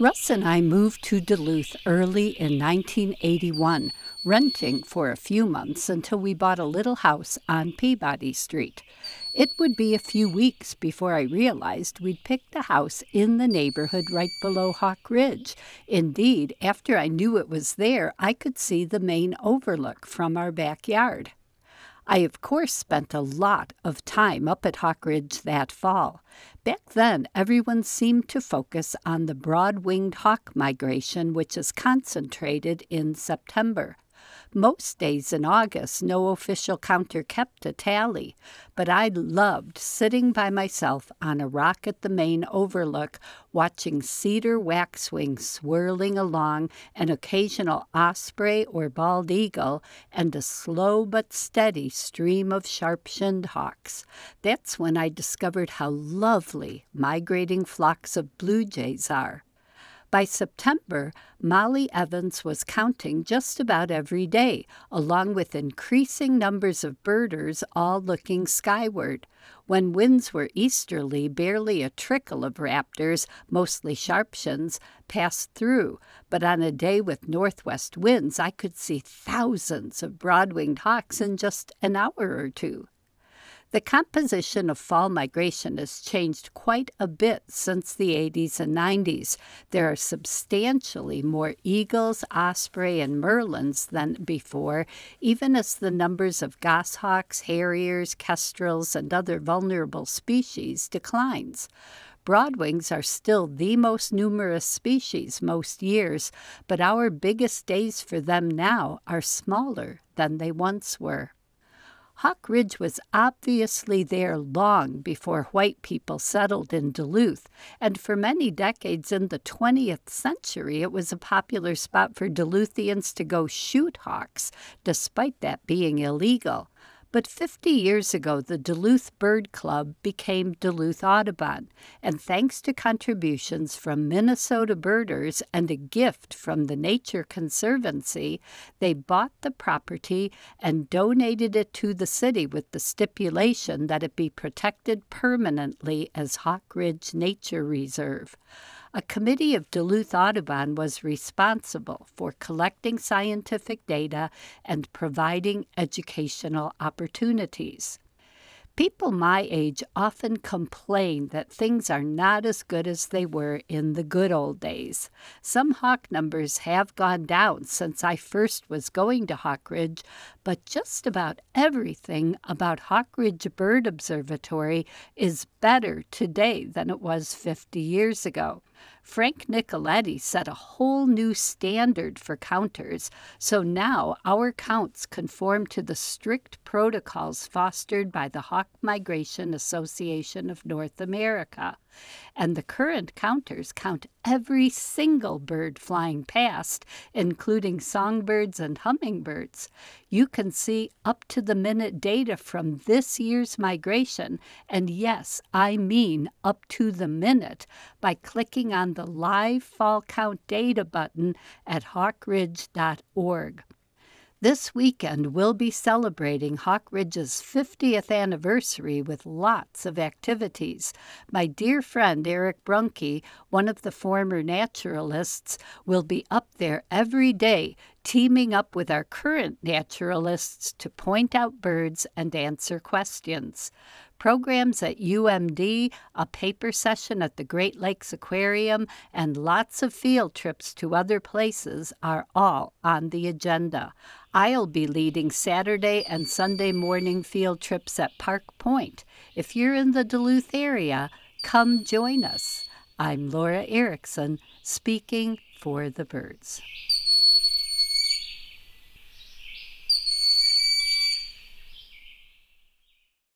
Russ and I moved to Duluth early in 1981, renting for a few months until we bought a little house on Peabody Street. It would be a few weeks before I realized we'd picked a house in the neighborhood right below Hawk Ridge. Indeed, after I knew it was there, I could see the main overlook from our backyard. I, of course, spent a lot of time up at Hawk Ridge that fall. Back then, everyone seemed to focus on the broad winged hawk migration, which is concentrated in September. Most days in August, no official counter kept a tally, but I loved sitting by myself on a rock at the main overlook, watching cedar waxwings swirling along, an occasional osprey or bald eagle, and a slow but steady stream of sharp shinned hawks. That's when I discovered how lovely migrating flocks of blue jays are. By September, Molly Evans was counting just about every day, along with increasing numbers of birders all looking skyward. When winds were easterly, barely a trickle of raptors, mostly sharpshins, passed through, but on a day with northwest winds, I could see thousands of broad winged hawks in just an hour or two. The composition of fall migration has changed quite a bit since the 80s and 90s. There are substantially more eagles, osprey, and merlins than before, even as the numbers of goshawks, harriers, kestrels, and other vulnerable species declines. Broadwings are still the most numerous species most years, but our biggest days for them now are smaller than they once were. Hawk Ridge was obviously there long before white people settled in Duluth, and for many decades in the 20th century, it was a popular spot for Duluthians to go shoot hawks, despite that being illegal. But 50 years ago, the Duluth Bird Club became Duluth Audubon, and thanks to contributions from Minnesota birders and a gift from the Nature Conservancy, they bought the property and donated it to the city with the stipulation that it be protected permanently as Hawk Ridge Nature Reserve. A committee of Duluth Audubon was responsible for collecting scientific data and providing educational opportunities. People my age often complain that things are not as good as they were in the good old days. Some hawk numbers have gone down since I first was going to Hawk Ridge, but just about everything about Hawk Ridge Bird Observatory is better today than it was 50 years ago. Frank Nicoletti set a whole new standard for counters, so now our counts conform to the strict protocols fostered by the Hawk Migration Association of North America and the current counters count every single bird flying past, including songbirds and hummingbirds. You can see up to the minute data from this year's migration, and yes, I mean up to the minute, by clicking on the Live Fall Count Data button at hawkridge.org. This weekend, we'll be celebrating Hawk Ridge's 50th anniversary with lots of activities. My dear friend Erik Bruhnke, one of the former naturalists, will be up there every day, teaming up with our current naturalists to point out birds and answer questions programs at UMD, a paper session at the Great Lakes Aquarium, and lots of field trips to other places are all on the agenda. I'll be leading Saturday and Sunday morning field trips at Park Point. If you're in the Duluth area, come join us. I'm Laura Erickson, speaking for the birds.